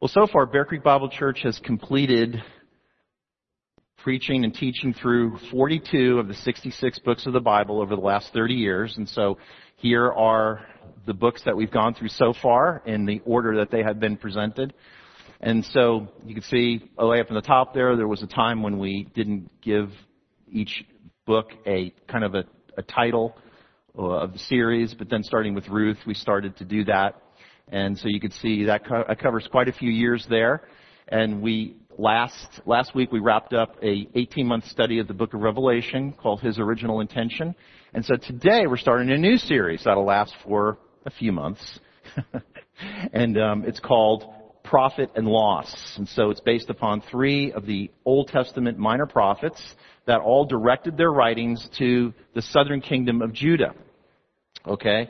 Well, so far, Bear Creek Bible Church has completed preaching and teaching through 42 of the 66 books of the Bible over the last 30 years. And so here are the books that we've gone through so far in the order that they have been presented. And so you can see the way up in the top there, there was a time when we didn't give each book a kind of a, a title uh, of the series, but then starting with Ruth, we started to do that. And so you can see that co- covers quite a few years there. And we last last week we wrapped up a 18 month study of the book of Revelation called His Original Intention. And so today we're starting a new series that'll last for a few months. and um, it's called Prophet and Loss. And so it's based upon three of the Old Testament minor prophets that all directed their writings to the southern kingdom of Judah. Okay?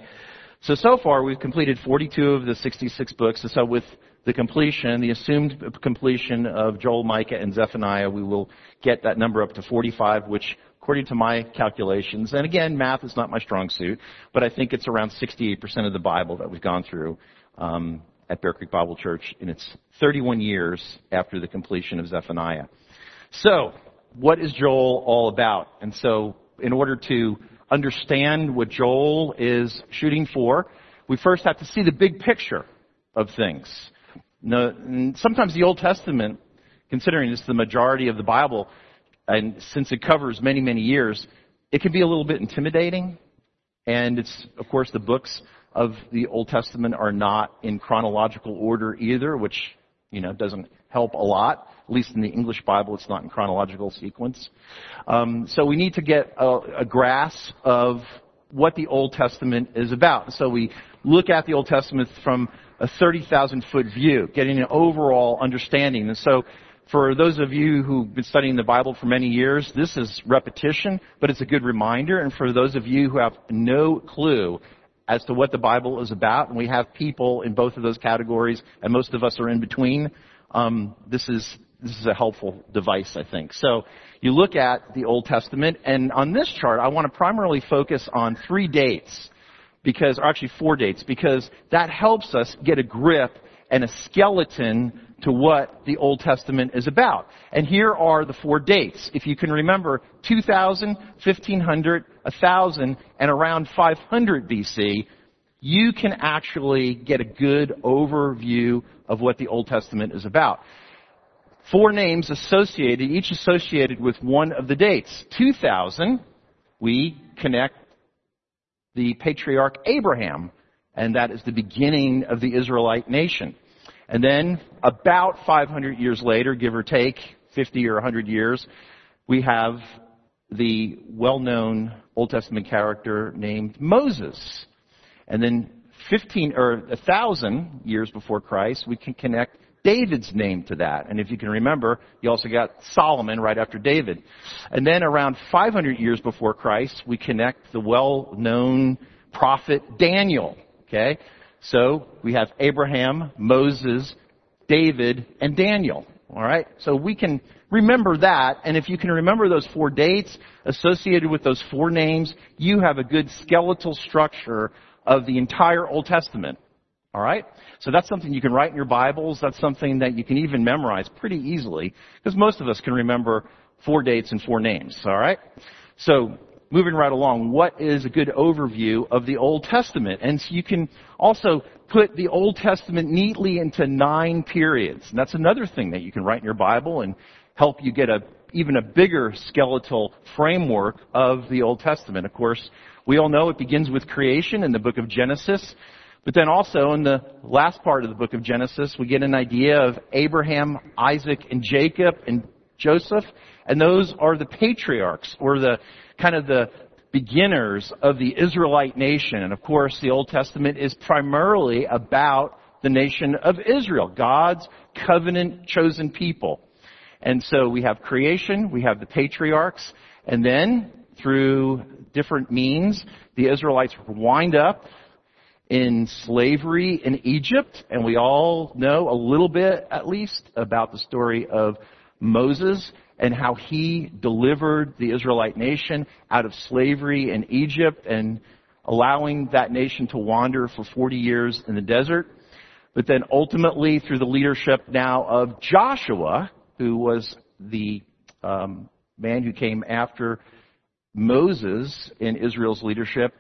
So, so far we've completed 42 of the 66 books. And so with the completion, the assumed completion of Joel, Micah, and Zephaniah, we will get that number up to 45, which according to my calculations, and again, math is not my strong suit, but I think it's around 68% of the Bible that we've gone through um, at Bear Creek Bible Church in its 31 years after the completion of Zephaniah. So, what is Joel all about? And so, in order to understand what Joel is shooting for, we first have to see the big picture of things. Now, sometimes the Old Testament, considering it's the majority of the Bible, and since it covers many, many years, it can be a little bit intimidating. And it's, of course, the books of the Old Testament are not in chronological order either, which, you know, doesn't help a lot. At least in the English Bible, it's not in chronological sequence. Um, so we need to get a, a grasp of what the Old Testament is about. So we look at the Old Testament from a 30,000 foot view, getting an overall understanding. And so for those of you who've been studying the Bible for many years, this is repetition, but it's a good reminder. And for those of you who have no clue as to what the Bible is about, and we have people in both of those categories, and most of us are in between, um, this is this is a helpful device, I think. So you look at the Old Testament, and on this chart, I want to primarily focus on three dates, because, or actually four dates, because that helps us get a grip and a skeleton to what the Old Testament is about. And here are the four dates. If you can remember, 2000, 1500, 1000, and around 500 BC, you can actually get a good overview of what the Old Testament is about four names associated, each associated with one of the dates. 2000, we connect the patriarch Abraham, and that is the beginning of the Israelite nation. And then about 500 years later, give or take 50 or 100 years, we have the well-known Old Testament character named Moses. And then 15 or 1000 years before Christ, we can connect David's name to that. And if you can remember, you also got Solomon right after David. And then around 500 years before Christ, we connect the well-known prophet Daniel. Okay? So we have Abraham, Moses, David, and Daniel. Alright? So we can remember that, and if you can remember those four dates associated with those four names, you have a good skeletal structure of the entire Old Testament. Alright? So that's something you can write in your Bibles. That's something that you can even memorize pretty easily, because most of us can remember four dates and four names. Alright? So, moving right along, what is a good overview of the Old Testament? And so you can also put the Old Testament neatly into nine periods. And that's another thing that you can write in your Bible and help you get a even a bigger skeletal framework of the Old Testament. Of course, we all know it begins with creation in the book of Genesis. But then also in the last part of the book of Genesis, we get an idea of Abraham, Isaac, and Jacob and Joseph. And those are the patriarchs or the kind of the beginners of the Israelite nation. And of course, the Old Testament is primarily about the nation of Israel, God's covenant chosen people. And so we have creation, we have the patriarchs, and then through different means, the Israelites wind up in slavery in Egypt, and we all know a little bit, at least, about the story of Moses and how he delivered the Israelite nation out of slavery in Egypt and allowing that nation to wander for 40 years in the desert. But then ultimately, through the leadership now of Joshua, who was the um, man who came after Moses in Israel's leadership,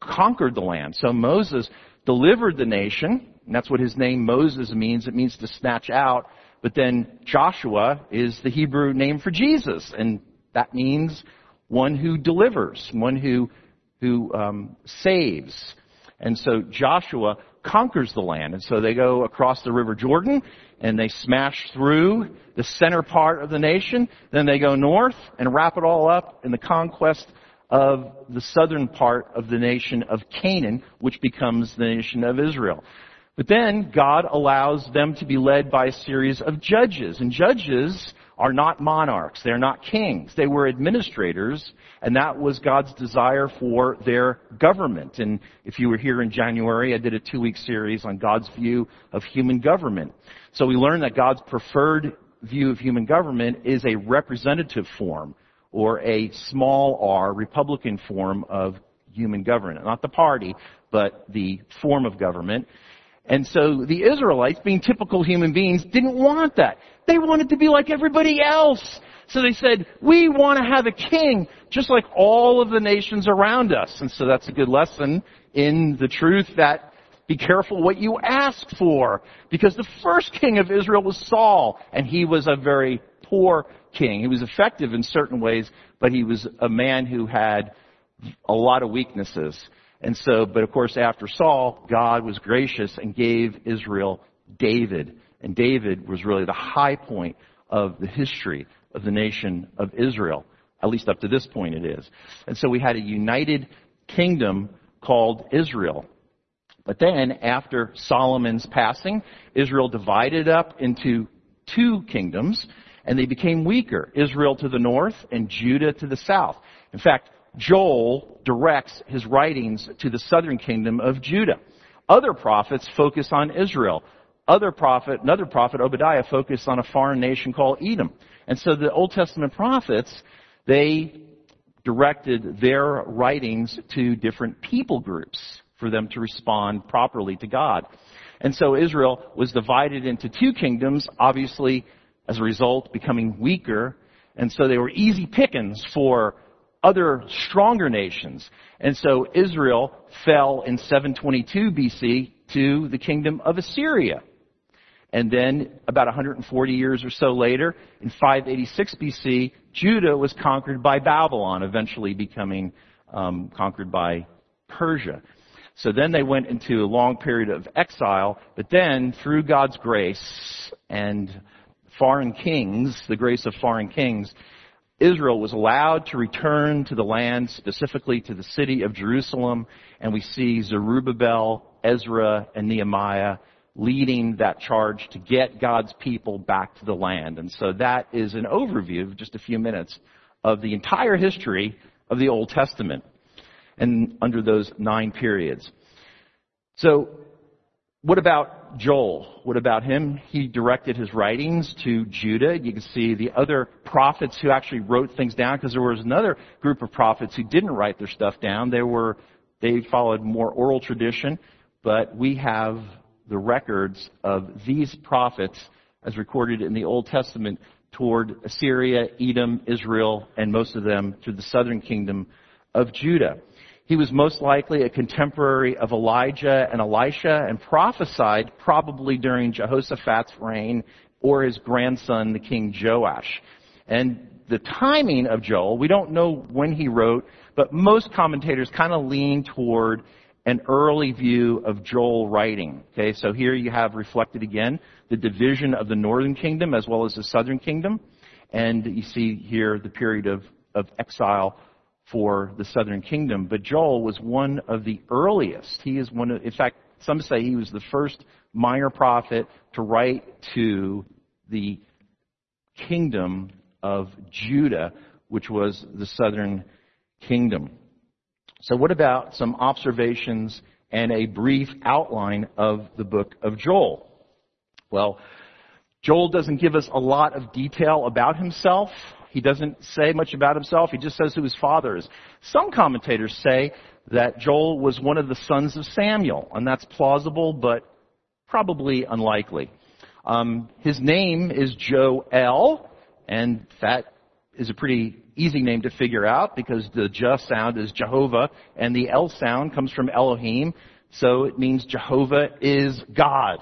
conquered the land. So Moses delivered the nation, and that's what his name Moses means. It means to snatch out. But then Joshua is the Hebrew name for Jesus, and that means one who delivers, one who who um, saves. And so Joshua conquers the land, and so they go across the River Jordan, and they smash through the center part of the nation. Then they go north and wrap it all up in the conquest of the southern part of the nation of Canaan, which becomes the nation of Israel. But then God allows them to be led by a series of judges. And judges are not monarchs. They're not kings. They were administrators, and that was God's desire for their government. And if you were here in January, I did a two-week series on God's view of human government. So we learned that God's preferred view of human government is a representative form or a small r Republican form of human government. Not the party, but the form of government. And so the Israelites, being typical human beings, didn't want that. They wanted to be like everybody else. So they said, we want to have a king just like all of the nations around us. And so that's a good lesson in the truth that be careful what you ask for. Because the first king of Israel was Saul, and he was a very poor king. He was effective in certain ways, but he was a man who had a lot of weaknesses. And so, but of course after Saul, God was gracious and gave Israel David. And David was really the high point of the history of the nation of Israel. At least up to this point it is. And so we had a united kingdom called Israel. But then, after Solomon's passing, Israel divided up into two kingdoms, and they became weaker. Israel to the north and Judah to the south. In fact, Joel directs his writings to the southern kingdom of Judah. Other prophets focus on Israel. Other prophet, another prophet, Obadiah, focused on a foreign nation called Edom. And so the Old Testament prophets, they directed their writings to different people groups for them to respond properly to God. And so Israel was divided into two kingdoms, obviously as a result becoming weaker. And so they were easy pickings for other stronger nations. And so Israel fell in 722 BC to the kingdom of Assyria. And then about 140 years or so later, in 586 BC, Judah was conquered by Babylon, eventually becoming um, conquered by Persia. So then they went into a long period of exile, but then through God's grace and foreign kings, the grace of foreign kings, Israel was allowed to return to the land, specifically to the city of Jerusalem, and we see Zerubbabel, Ezra, and Nehemiah leading that charge to get God's people back to the land. And so that is an overview of just a few minutes of the entire history of the Old Testament and under those nine periods. So what about Joel? What about him? He directed his writings to Judah. You can see the other prophets who actually wrote things down because there was another group of prophets who didn't write their stuff down. They were, they followed more oral tradition, but we have the records of these prophets as recorded in the Old Testament toward Assyria, Edom, Israel, and most of them to the southern kingdom of Judah. He was most likely a contemporary of Elijah and Elisha and prophesied probably during Jehoshaphat's reign or his grandson, the king Joash. And the timing of Joel, we don't know when he wrote, but most commentators kind of lean toward an early view of Joel writing. Okay, so here you have reflected again the division of the northern kingdom as well as the southern kingdom. And you see here the period of, of exile for the southern kingdom. But Joel was one of the earliest. He is one of, in fact, some say he was the first minor prophet to write to the kingdom of Judah, which was the southern kingdom. So what about some observations and a brief outline of the book of Joel? Well, Joel doesn't give us a lot of detail about himself. He doesn't say much about himself. He just says who his father is. Some commentators say that Joel was one of the sons of Samuel, and that's plausible, but probably unlikely. Um, his name is Joel, and that is a pretty easy name to figure out because the J sound is Jehovah, and the L sound comes from Elohim, so it means Jehovah is God.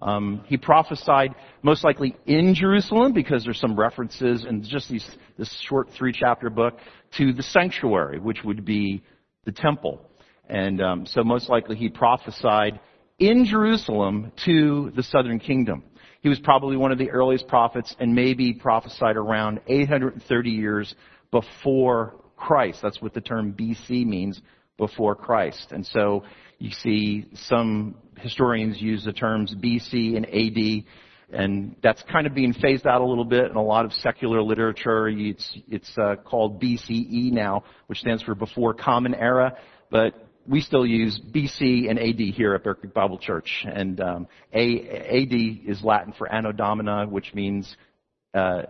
Um, he prophesied most likely in Jerusalem because there's some references in just these, this short three chapter book to the sanctuary, which would be the temple. And um, so most likely he prophesied in Jerusalem to the southern kingdom. He was probably one of the earliest prophets and maybe prophesied around 830 years before Christ. That's what the term BC means, before Christ. And so you see some historians use the terms BC and AD, and that's kind of being phased out a little bit in a lot of secular literature. It's, it's uh, called BCE now, which stands for Before Common Era, but we still use BC and AD here at Bear Creek Bible Church. And um, A, AD is Latin for Anno Domini, which means uh,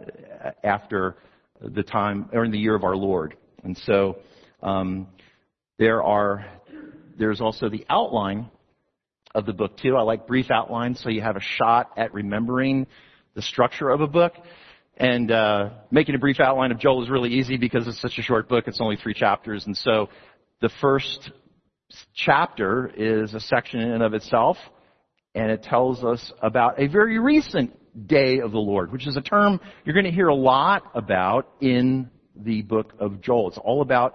after the time or in the year of our Lord. And so um, there are there's also the outline of the book too. I like brief outlines so you have a shot at remembering the structure of a book. And uh, making a brief outline of Joel is really easy because it's such a short book. It's only three chapters, and so the first chapter is a section in and of itself, and it tells us about a very recent day of the Lord, which is a term you're going to hear a lot about in the book of Joel. It's all about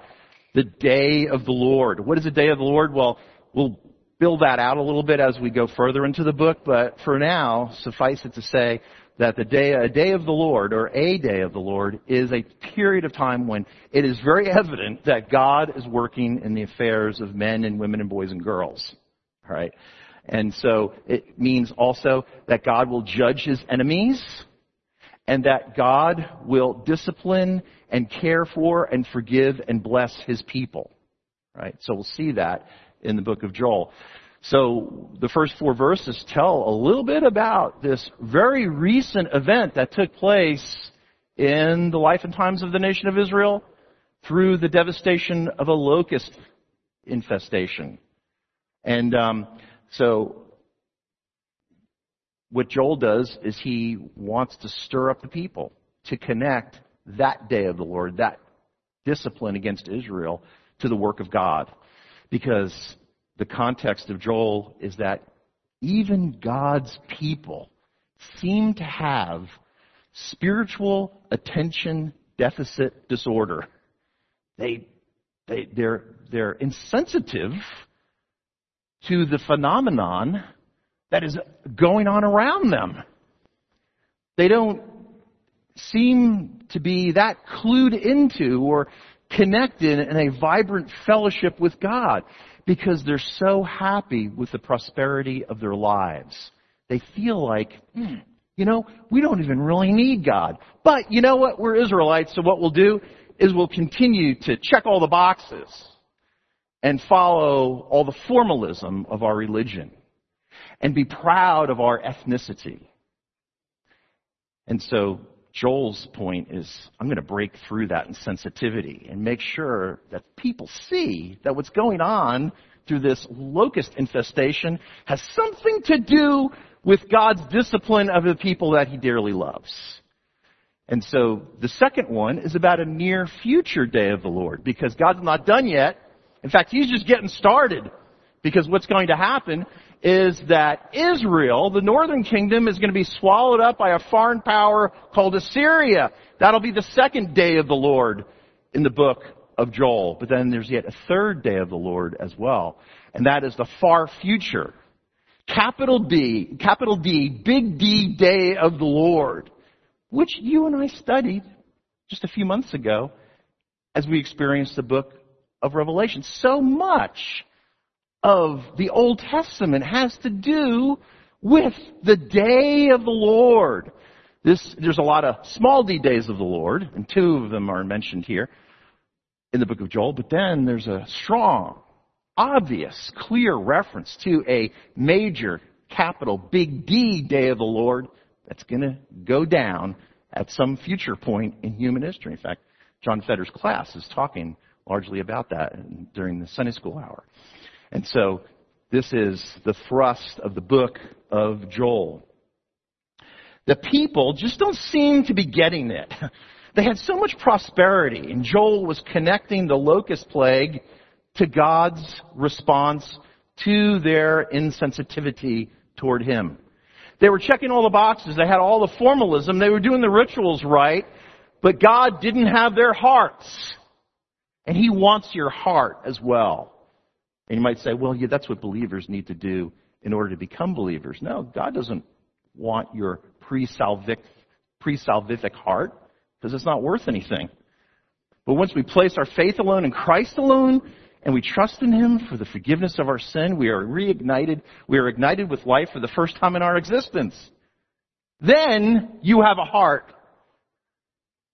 the day of the Lord. What is the day of the Lord? Well, we'll build that out a little bit as we go further into the book, but for now, suffice it to say that the day, a day of the Lord, or a day of the Lord, is a period of time when it is very evident that God is working in the affairs of men and women and boys and girls. Alright? And so it means also that God will judge his enemies, and that God will discipline and care for and forgive and bless his people. Right? So we'll see that in the book of Joel. So the first four verses tell a little bit about this very recent event that took place in the life and times of the nation of Israel through the devastation of a locust infestation. And um, so what Joel does is he wants to stir up the people to connect that day of the Lord, that discipline against Israel, to the work of God. Because the context of Joel is that even God's people seem to have spiritual attention deficit disorder. They, they, they're, they're insensitive to the phenomenon that is going on around them. They don't seem to be that clued into or connected in a vibrant fellowship with God because they're so happy with the prosperity of their lives. They feel like, hmm, you know, we don't even really need God. But you know what? We're Israelites, so what we'll do is we'll continue to check all the boxes and follow all the formalism of our religion and be proud of our ethnicity. And so Joel's point is, I'm going to break through that insensitivity and make sure that people see that what's going on through this locust infestation has something to do with God's discipline of the people that he dearly loves. And so the second one is about a near future day of the Lord because God's not done yet. In fact, he's just getting started because what's going to happen is that Israel, the northern kingdom, is going to be swallowed up by a foreign power called Assyria. That'll be the second day of the Lord in the book of Joel. But then there's yet a third day of the Lord as well. And that is the far future. Capital D, capital D, big D day of the Lord. Which you and I studied just a few months ago as we experienced the book of Revelation. So much of the Old Testament has to do with the day of the Lord. This, there's a lot of small d days of the Lord, and two of them are mentioned here in the book of Joel, but then there's a strong, obvious, clear reference to a major, capital, big D day of the Lord that's going to go down at some future point in human history. In fact, John Fetter's class is talking largely about that during the Sunday school hour. And so This is the thrust of the book of Joel. The people just don't seem to be getting it. They had so much prosperity, and Joel was connecting the locust plague to God's response to their insensitivity toward Him. They were checking all the boxes. They had all the formalism. They were doing the rituals right, but God didn't have their hearts. And He wants your heart as well. And you might say, well, yeah, that's what believers need to do in order to become believers. No, God doesn't want your pre-salvific, pre-salvific heart because it's not worth anything. But once we place our faith alone in Christ alone and we trust in Him for the forgiveness of our sin, we are reignited. We are ignited with life for the first time in our existence. Then you have a heart.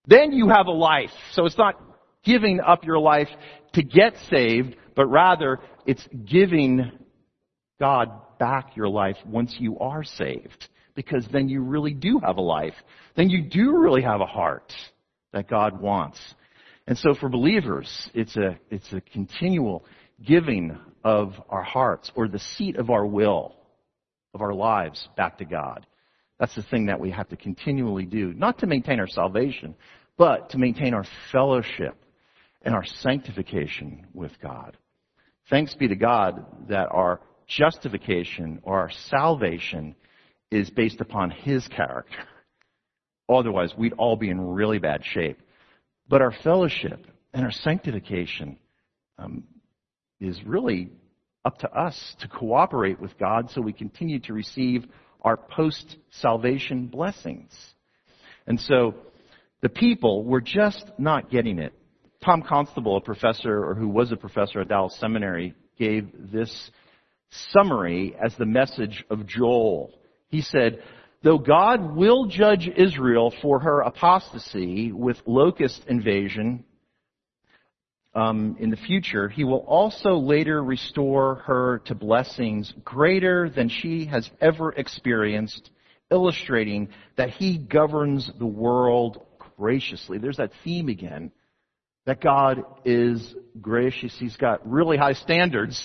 Then you have a life. So it's not giving up your life to get saved, but rather it's giving God back your life once you are saved because then you really do have a life. Then you do really have a heart that God wants. And so for believers, it's a, it's a continual giving of our hearts or the seat of our will, of our lives back to God. That's the thing that we have to continually do, not to maintain our salvation, but to maintain our fellowship and our sanctification with God. Thanks be to God that our justification or our salvation is based upon his character. Otherwise, we'd all be in really bad shape. But our fellowship and our sanctification um, is really up to us to cooperate with God so we continue to receive our post salvation blessings. And so the people were just not getting it. Tom Constable, a professor, or who was a professor at Dallas Seminary, gave this summary as the message of Joel he said, Though God will judge Israel for her apostasy with locust invasion um, in the future, he will also later restore her to blessings greater than she has ever experienced, illustrating that he governs the world graciously. There's that theme again. That God is gracious. He's got really high standards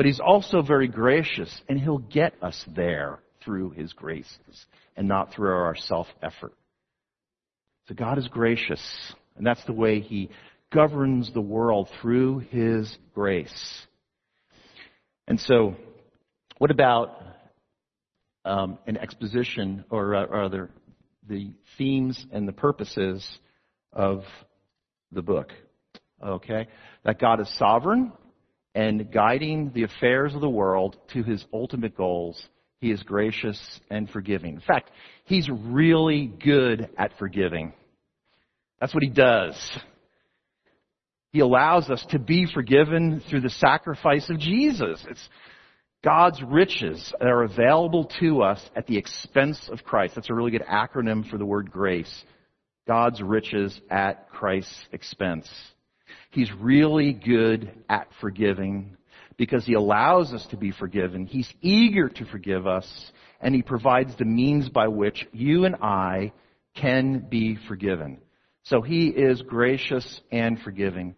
but He's also very gracious, and He'll get us there through His graces and not through our self effort. So God is gracious, and that's the way He governs the world through His grace. And so, what about um, an exposition, or uh, rather, the themes and the purposes of the book? Okay? That God is sovereign, and guiding the affairs of the world to his ultimate goals. He is gracious and forgiving. In fact, he's really good at forgiving. That's what he does. He allows us to be forgiven through the sacrifice of Jesus. It's God's riches that are available to us at the expense of Christ. That's a really good acronym for the word grace. God's riches at Christ's expense. He's really good at forgiving because he allows us to be forgiven. He's eager to forgive us and he provides the means by which you and I can be forgiven. So he is gracious and forgiving.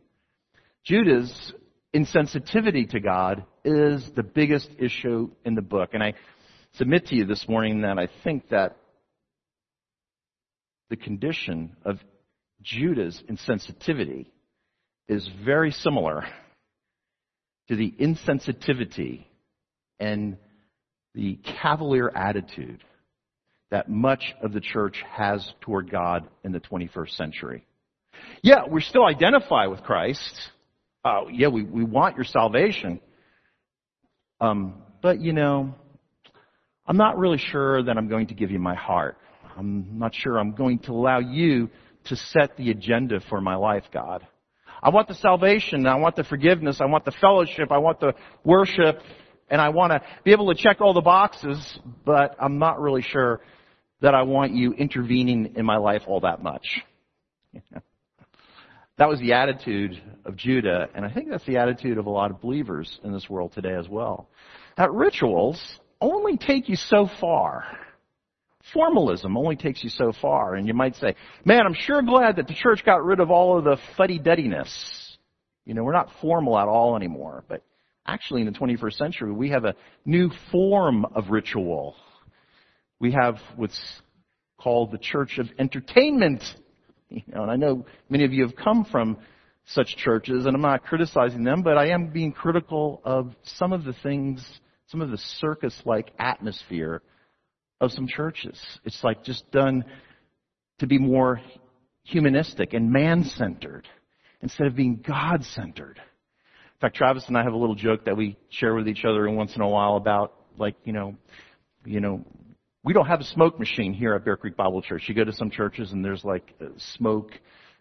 Judah's insensitivity to God is the biggest issue in the book. And I submit to you this morning that I think that the condition of Judah's insensitivity is very similar to the insensitivity and the cavalier attitude that much of the church has toward God in the 21st century. Yeah, we still identify with Christ. Uh, yeah, we, we want your salvation. Um, but, you know, I'm not really sure that I'm going to give you my heart. I'm not sure I'm going to allow you to set the agenda for my life, God. I want the salvation. I want the forgiveness. I want the fellowship. I want the worship. And I want to be able to check all the boxes, but I'm not really sure that I want you intervening in my life all that much. that was the attitude of Judah, and I think that's the attitude of a lot of believers in this world today as well. That rituals only take you so far. Formalism only takes you so far. And you might say, man, I'm sure glad that the church got rid of all of the fuddy-duddiness. You know, we're not formal at all anymore, but Actually, in the 21st century, we have a new form of ritual. We have what's called the church of entertainment. You know, and I know many of you have come from such churches, and I'm not criticizing them, but I am being critical of some of the things, some of the circus-like atmosphere of some churches. It's like just done to be more humanistic and man-centered instead of being God-centered. In fact, Travis and I have a little joke that we share with each other once in a while about, like, you know, you know, we don't have a smoke machine here at Bear Creek Bible Church. You go to some churches and there's like smoke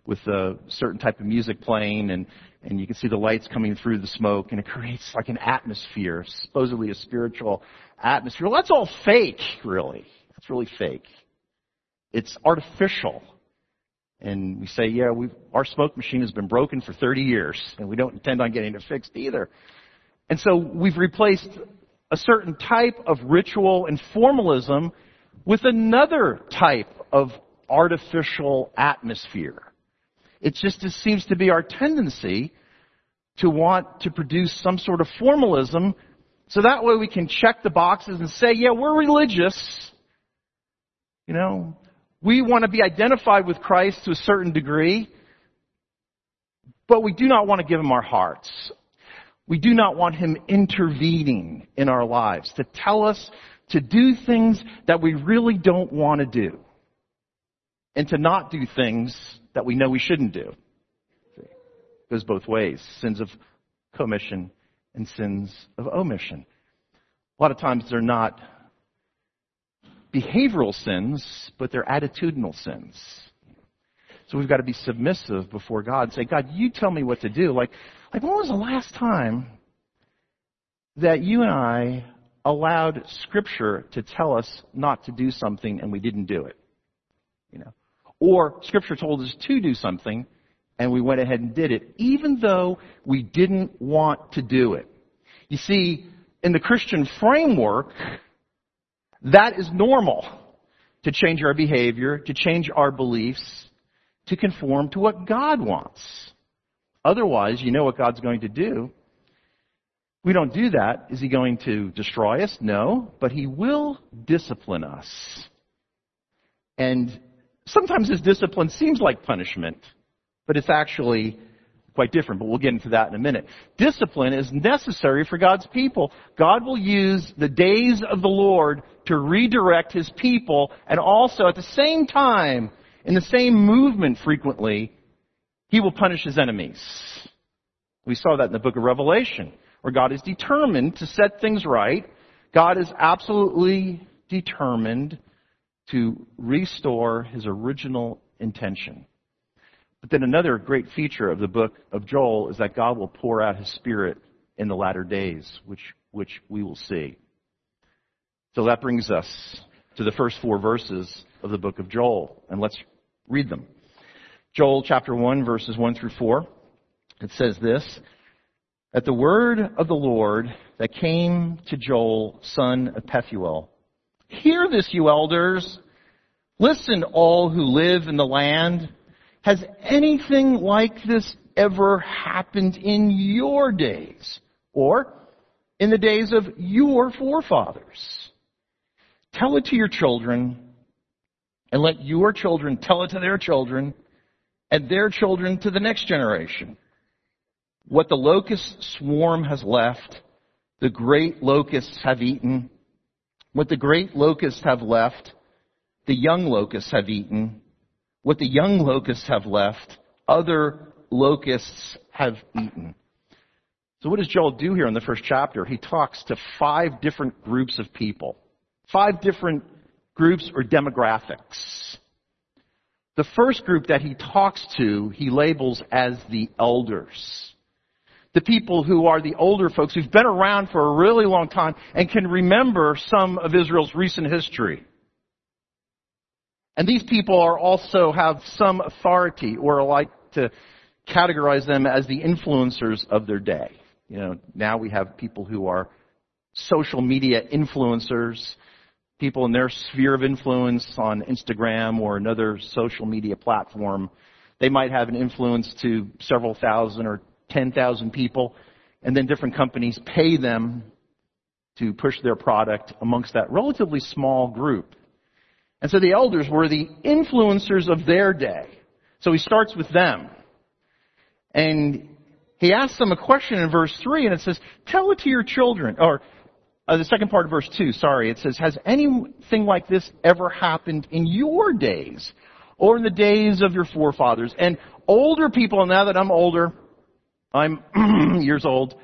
with a certain type of music playing and, and you can see the lights coming through the smoke and it creates like an atmosphere, supposedly a spiritual atmosphere. Well, that's all fake, really. That's really fake. It's artificial. And we say, yeah, we our smoke machine has been broken for 30 years, and we don't intend on getting it fixed either. And so we've replaced a certain type of ritual and formalism with another type of artificial atmosphere. It just it seems to be our tendency to want to produce some sort of formalism so that way we can check the boxes and say, yeah, we're religious. You know, we want to be identified with Christ to a certain degree, but we do not want to give him our hearts. We do not want him intervening in our lives to tell us to do things that we really don't want to do and to not do things that we know we shouldn't do. It goes both ways. Sins of commission and sins of omission. A lot of times they're not behavioral sins, but they're attitudinal sins. So we've got to be submissive before God and say, God, you tell me what to do. Like, like when was the last time that you and I allowed Scripture to tell us not to do something and we didn't do it? You know, or Scripture told us to do something and we went ahead and did it, even though we didn't want to do it. You see, in the Christian framework, that is normal to change our behavior, to change our beliefs, to conform to what God wants. Otherwise, you know what God's going to do. We don't do that. Is He going to destroy us? No, but He will discipline us. And sometimes His discipline seems like punishment, but it's actually quite different, but we'll get into that in a minute. Discipline is necessary for God's people. God will use the days of the Lord to redirect His people and also at the same time, in the same movement frequently, He will punish His enemies. We saw that in the book of Revelation, where God is determined to set things right. God is absolutely determined to restore His original intention. But then another great feature of the book of Joel is that God will pour out his spirit in the latter days, which, which we will see. So that brings us to the first four verses of the book of Joel, and let's read them. Joel chapter 1 verses 1 through 4. It says this, At the word of the Lord that came to Joel, son of Pethuel. Hear this, you elders. Listen, all who live in the land. Has anything like this ever happened in your days or in the days of your forefathers? Tell it to your children and let your children tell it to their children and their children to the next generation. What the locust swarm has left, the great locusts have eaten. What the great locusts have left, the young locusts have eaten. What the young locusts have left, other locusts have eaten. So what does Joel do here in the first chapter? He talks to five different groups of people. Five different groups or demographics. The first group that he talks to, he labels as the elders. The people who are the older folks who've been around for a really long time and can remember some of Israel's recent history. And these people are also have some authority or like to categorize them as the influencers of their day. You know, now we have people who are social media influencers, people in their sphere of influence on Instagram or another social media platform. They might have an influence to several thousand or 10,000 people. and then different companies pay them to push their product amongst that relatively small group. And so the elders were the influencers of their day. So he starts with them. And he asks them a question in verse 3 and it says, tell it to your children, or uh, the second part of verse 2, sorry, it says, has anything like this ever happened in your days or in the days of your forefathers? And older people, now that I'm older, I'm years old,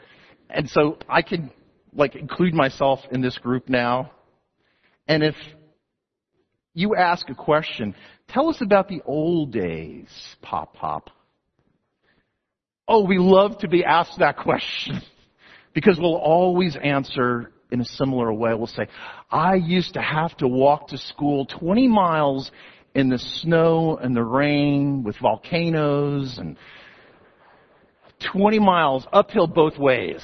and so I can like include myself in this group now. And if you ask a question, tell us about the old days, Pop Pop. Oh, we love to be asked that question because we'll always answer in a similar way. We'll say, I used to have to walk to school 20 miles in the snow and the rain with volcanoes and 20 miles uphill both ways.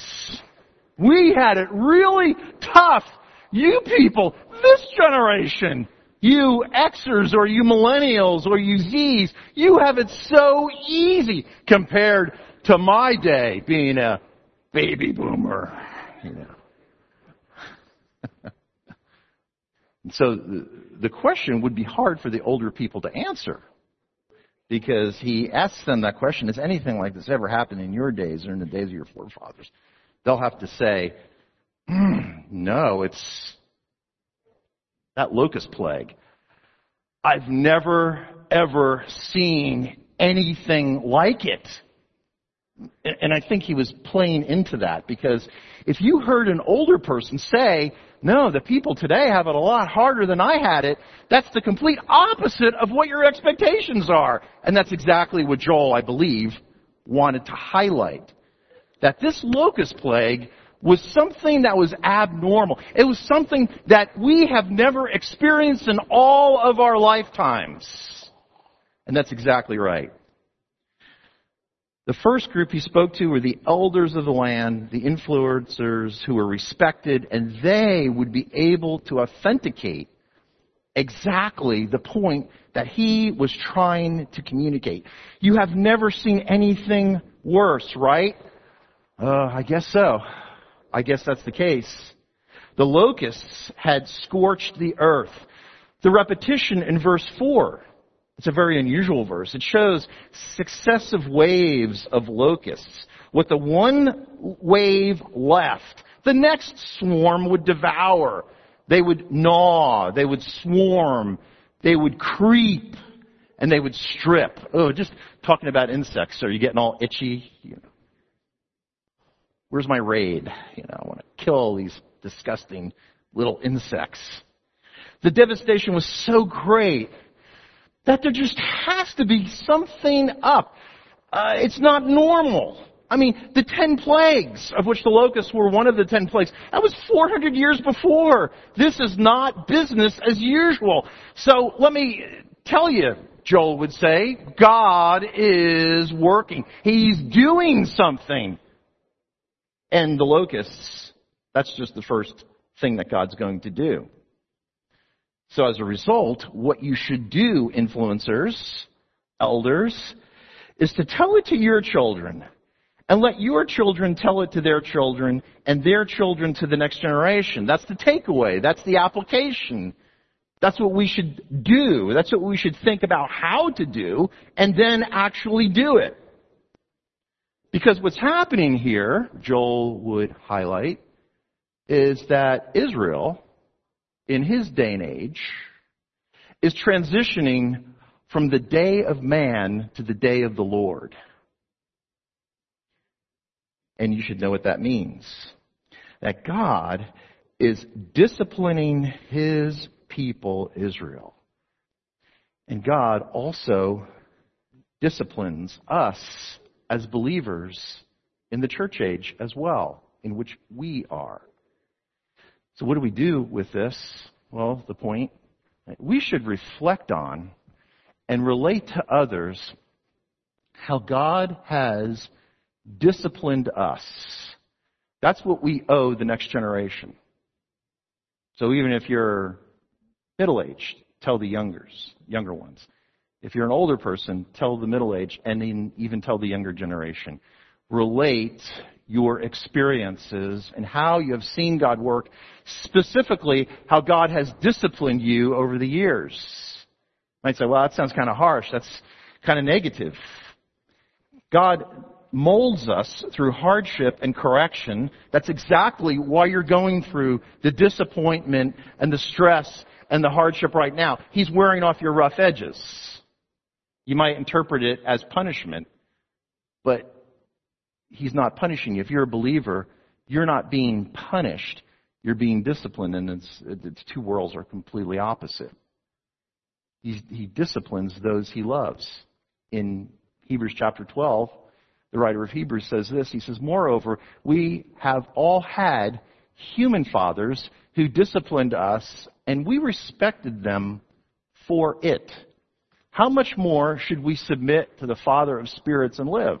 We had it really tough. You people, this generation, you Xers or you millennials or you Zs, you have it so easy compared to my day being a baby boomer. You know. so the, question would be hard for the older people to answer because he asks them that question, has anything like this ever happened in your days or in the days of your forefathers? They'll have to say, mm, no, it's that locust plague. I've never ever seen anything like it. And I think he was playing into that because if you heard an older person say, no, the people today have it a lot harder than I had it, that's the complete opposite of what your expectations are. And that's exactly what Joel, I believe, wanted to highlight. That this locust plague was something that was abnormal. It was something that we have never experienced in all of our lifetimes. And that's exactly right. The first group he spoke to were the elders of the land, the influencers who were respected, and they would be able to authenticate exactly the point that he was trying to communicate. You have never seen anything worse, right? Uh, I guess so. I guess that's the case. The locusts had scorched the earth. The repetition in verse 4 it's a very unusual verse. It shows successive waves of locusts. With the one wave left, the next swarm would devour. They would gnaw. They would swarm. They would creep. And they would strip. Oh, just talking about insects. Are you getting all itchy? You know. Where's my raid? You know, I want to kill these disgusting little insects. The devastation was so great that there just has to be something up. Uh, it's not normal. I mean, the ten plagues, of which the locusts were one of the ten plagues, that was 400 years before. This is not business as usual. So let me tell you, Joel would say, God is working. He's doing something. And the locusts, that's just the first thing that God's going to do. So as a result, what you should do, influencers, elders, is to tell it to your children and let your children tell it to their children and their children to the next generation. That's the takeaway. That's the application. That's what we should do. That's what we should think about how to do and then actually do it. Because what's happening here, Joel would highlight, is that Israel in his day and age is transitioning from the day of man to the day of the Lord. And you should know what that means. That God is disciplining his people, Israel. And God also disciplines us as believers in the church age as well, in which we are. So what do we do with this? Well, the point we should reflect on and relate to others how God has disciplined us. That's what we owe the next generation. So even if you're middle aged, tell the youngers, younger ones. If you're an older person, tell the middle aged and even tell the younger generation. relate your experiences and how you have seen God work, specifically how God has disciplined you over the years. You might say, well, that sounds kind of harsh. That's kind of negative. God molds us through hardship and correction. That's exactly why you're going through the disappointment and the stress and the hardship right now. He's wearing off your rough edges. You might interpret it as punishment, but He's not punishing you. If you're a believer, you're not being punished. You're being disciplined, and it's, it's two worlds are completely opposite. He, he disciplines those he loves. In Hebrews chapter 12, the writer of Hebrews says this. He says, Moreover, we have all had human fathers who disciplined us, and we respected them for it. How much more should we submit to the Father of spirits and live?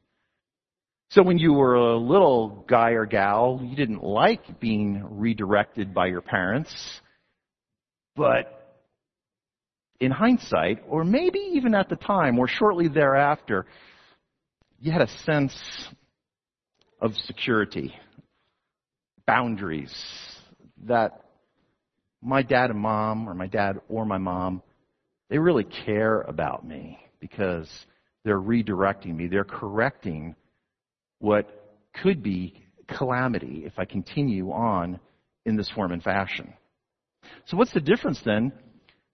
So when you were a little guy or gal, you didn't like being redirected by your parents. But in hindsight, or maybe even at the time, or shortly thereafter, you had a sense of security, boundaries, that my dad and mom, or my dad or my mom, they really care about me because they're redirecting me. They're correcting what could be calamity if I continue on in this form and fashion. So what's the difference then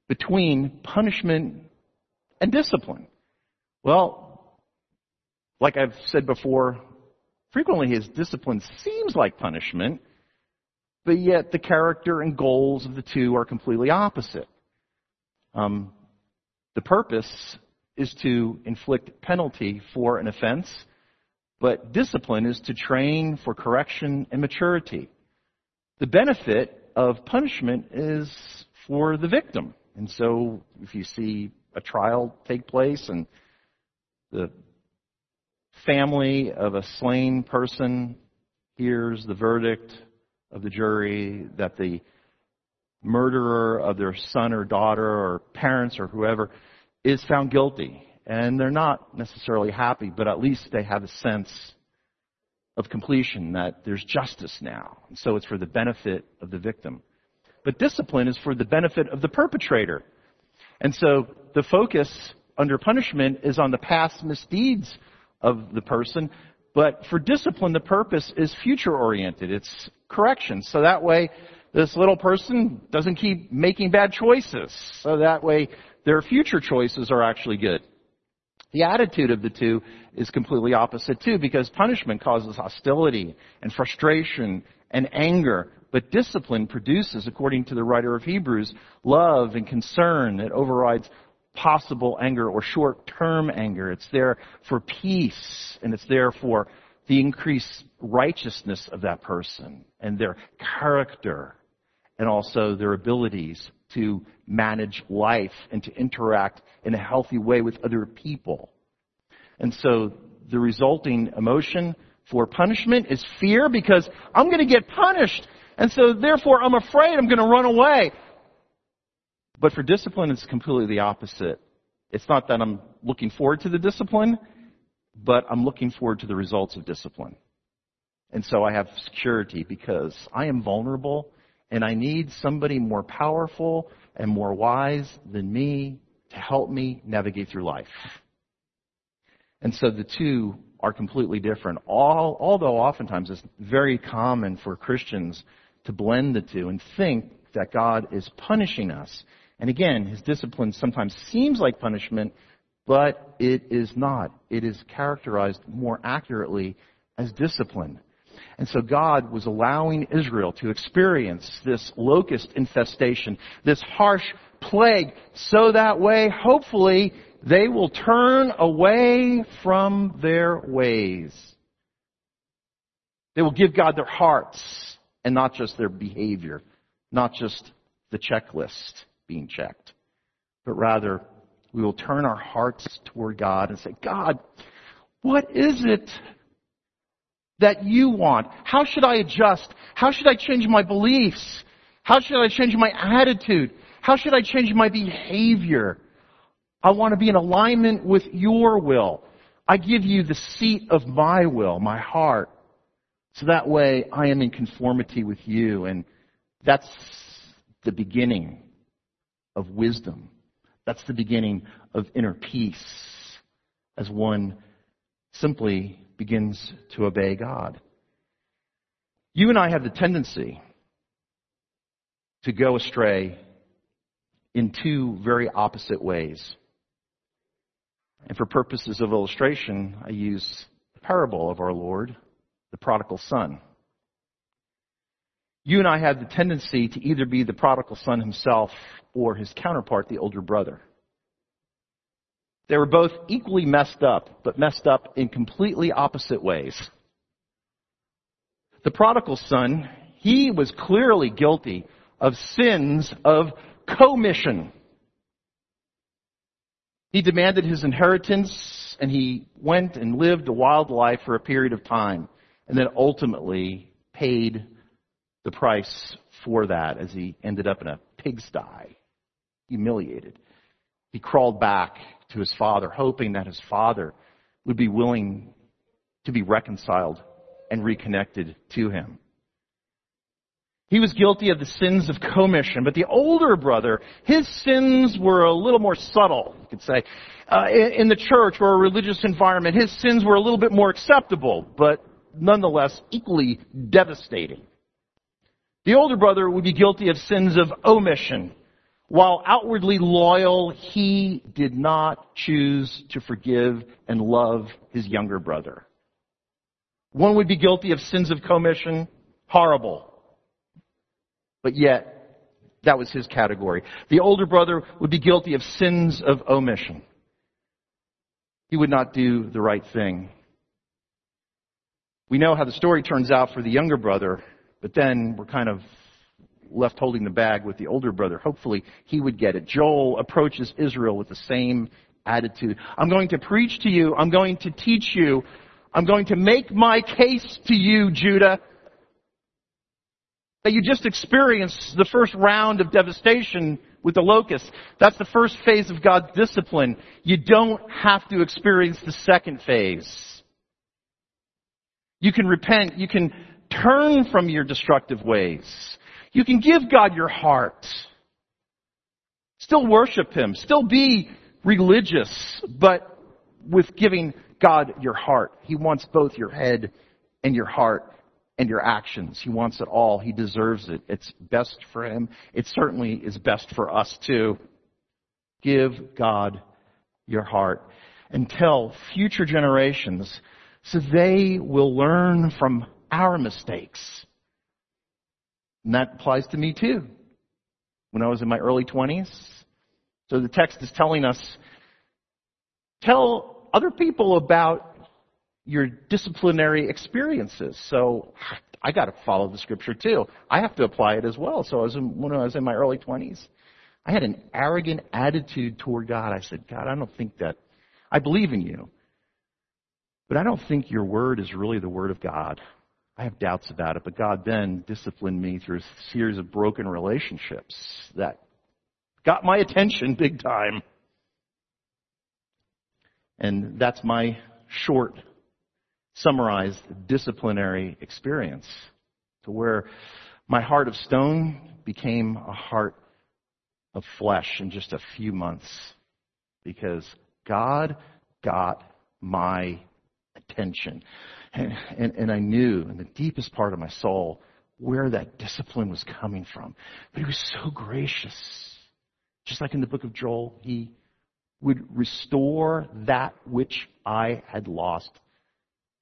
between punishment and discipline? Well, like I've said before, frequently his discipline seems like punishment, but yet the character and goals of the two are completely opposite. Um, the purpose is to inflict penalty for an offense, but discipline is to train for correction and maturity. The benefit of punishment is for the victim. And so if you see a trial take place and the family of a slain person hears the verdict of the jury that the murderer of their son or daughter or parents or whoever is found guilty and they're not necessarily happy, but at least they have a sense of completion that there's justice now. And so it's for the benefit of the victim. But discipline is for the benefit of the perpetrator. And so the focus under punishment is on the past misdeeds of the person, but for discipline, the purpose is future oriented. It's correction. So that way, this little person doesn't keep making bad choices. So that way, their future choices are actually good. The attitude of the two is completely opposite too, because punishment causes hostility and frustration and anger, but discipline produces, according to the writer of Hebrews, love and concern that overrides possible anger or short-term anger. It's there for peace, and it's there for the increased righteousness of that person and their character and also their abilities to manage life and to interact in a healthy way with other people. And so the resulting emotion for punishment is fear because I'm going to get punished. And so therefore I'm afraid I'm going to run away. But for discipline, it's completely the opposite. It's not that I'm looking forward to the discipline, but I'm looking forward to the results of discipline. And so I have security because I am vulnerable and I need somebody more powerful and more wise than me to help me navigate through life. And so the two are completely different. All, although oftentimes it's very common for Christians to blend the two and think that God is punishing us. And again, his discipline sometimes seems like punishment, but it is not. It is characterized more accurately as discipline. And so God was allowing Israel to experience this locust infestation, this harsh plague, so that way, hopefully, they will turn away from their ways. They will give God their hearts and not just their behavior, not just the checklist being checked, but rather we will turn our hearts toward God and say, God, what is it that you want? How should I adjust? How should I change my beliefs? How should I change my attitude? How should I change my behavior? I want to be in alignment with your will. I give you the seat of my will, my heart. So that way I am in conformity with you. And that's the beginning of wisdom. That's the beginning of inner peace as one simply begins to obey God. You and I have the tendency to go astray in two very opposite ways. And for purposes of illustration, I use the parable of our Lord the prodigal son. You and I have the tendency to either be the prodigal son himself or his counterpart, the older brother. They were both equally messed up, but messed up in completely opposite ways. The prodigal son, he was clearly guilty of sins of commission. He demanded his inheritance and he went and lived a wild life for a period of time and then ultimately paid the price for that as he ended up in a pigsty, humiliated. He crawled back to his father, hoping that his father would be willing to be reconciled and reconnected to him. He was guilty of the sins of commission, but the older brother, his sins were a little more subtle, you could say. Uh, in, in the church or a religious environment, his sins were a little bit more acceptable, but nonetheless equally devastating. The older brother would be guilty of sins of omission. While outwardly loyal, he did not choose to forgive and love his younger brother. One would be guilty of sins of commission, horrible. But yet, that was his category. The older brother would be guilty of sins of omission. He would not do the right thing. We know how the story turns out for the younger brother, but then we're kind of left holding the bag with the older brother. Hopefully he would get it. Joel approaches Israel with the same attitude. I'm going to preach to you. I'm going to teach you. I'm going to make my case to you, Judah. That you just experienced the first round of devastation with the locusts. That's the first phase of God's discipline. You don't have to experience the second phase. You can repent. You can turn from your destructive ways. You can give God your heart. Still worship Him. Still be religious, but with giving God your heart. He wants both your head and your heart and your actions. He wants it all. He deserves it. It's best for Him. It certainly is best for us too. Give God your heart and tell future generations so they will learn from our mistakes. And that applies to me too. When I was in my early 20s. So the text is telling us, tell other people about your disciplinary experiences. So I got to follow the scripture too. I have to apply it as well. So I was in, when I was in my early 20s, I had an arrogant attitude toward God. I said, God, I don't think that I believe in you. But I don't think your word is really the word of God. I have doubts about it, but God then disciplined me through a series of broken relationships that got my attention big time. And that's my short, summarized disciplinary experience to where my heart of stone became a heart of flesh in just a few months because God got my attention. And, and, and I knew in the deepest part of my soul where that discipline was coming from. But he was so gracious. Just like in the book of Joel, he would restore that which I had lost.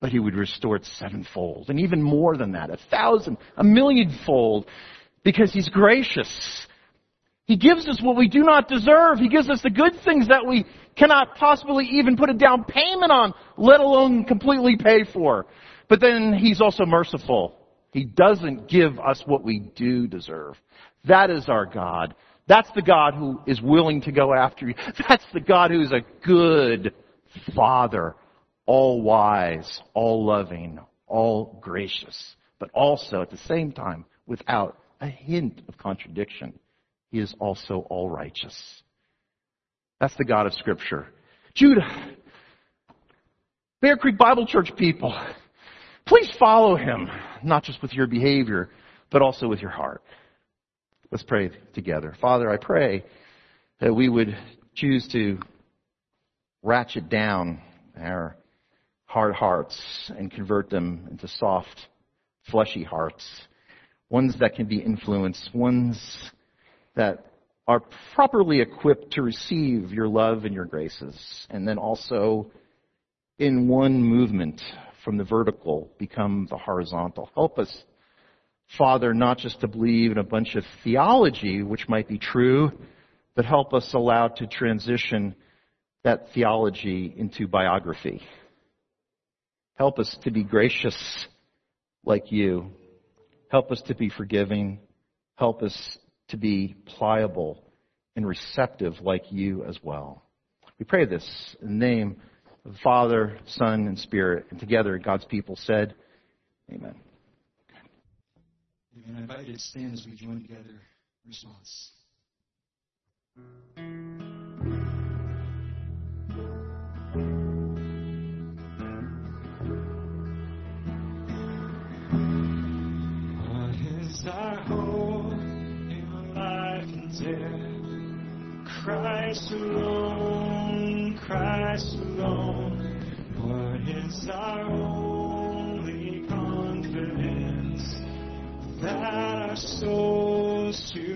But he would restore it sevenfold. And even more than that, a thousand, a millionfold. Because he's gracious. He gives us what we do not deserve. He gives us the good things that we cannot possibly even put a down payment on, let alone completely pay for. But then He's also merciful. He doesn't give us what we do deserve. That is our God. That's the God who is willing to go after you. That's the God who is a good Father, all wise, all loving, all gracious, but also at the same time without a hint of contradiction. Is also all righteous. That's the God of Scripture. Judah, Bear Creek Bible Church people, Please follow him, not just with your behavior, but also with your heart. Let's pray together. Father, I pray that we would choose to ratchet down our hard hearts and convert them into soft, fleshy hearts. Ones that can be influenced, ones that are properly equipped to receive your love and your graces. And then also in one movement from the vertical become the horizontal. Help us, Father, not just to believe in a bunch of theology, which might be true, but help us allow to transition that theology into biography. Help us to be gracious like you. Help us to be forgiving. Help us to be pliable and receptive like you as well. We pray this in the name of the Father, Son, and Spirit. And together, God's people said, Amen. Amen. I invite you to stand as we join together in response. Christ alone, Christ alone. What is our only confidence? That our souls to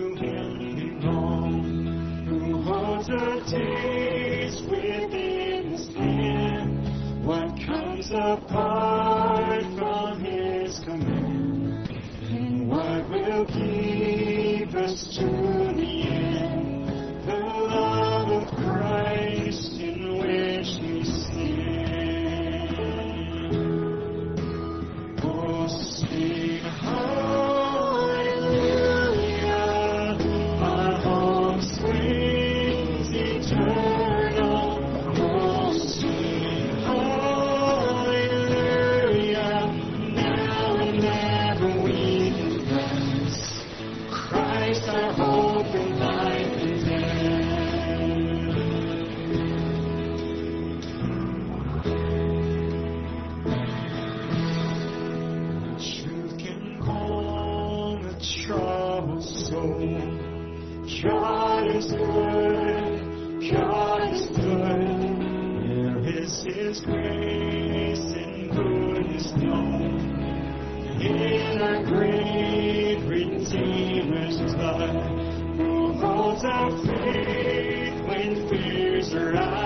faith when fears arise,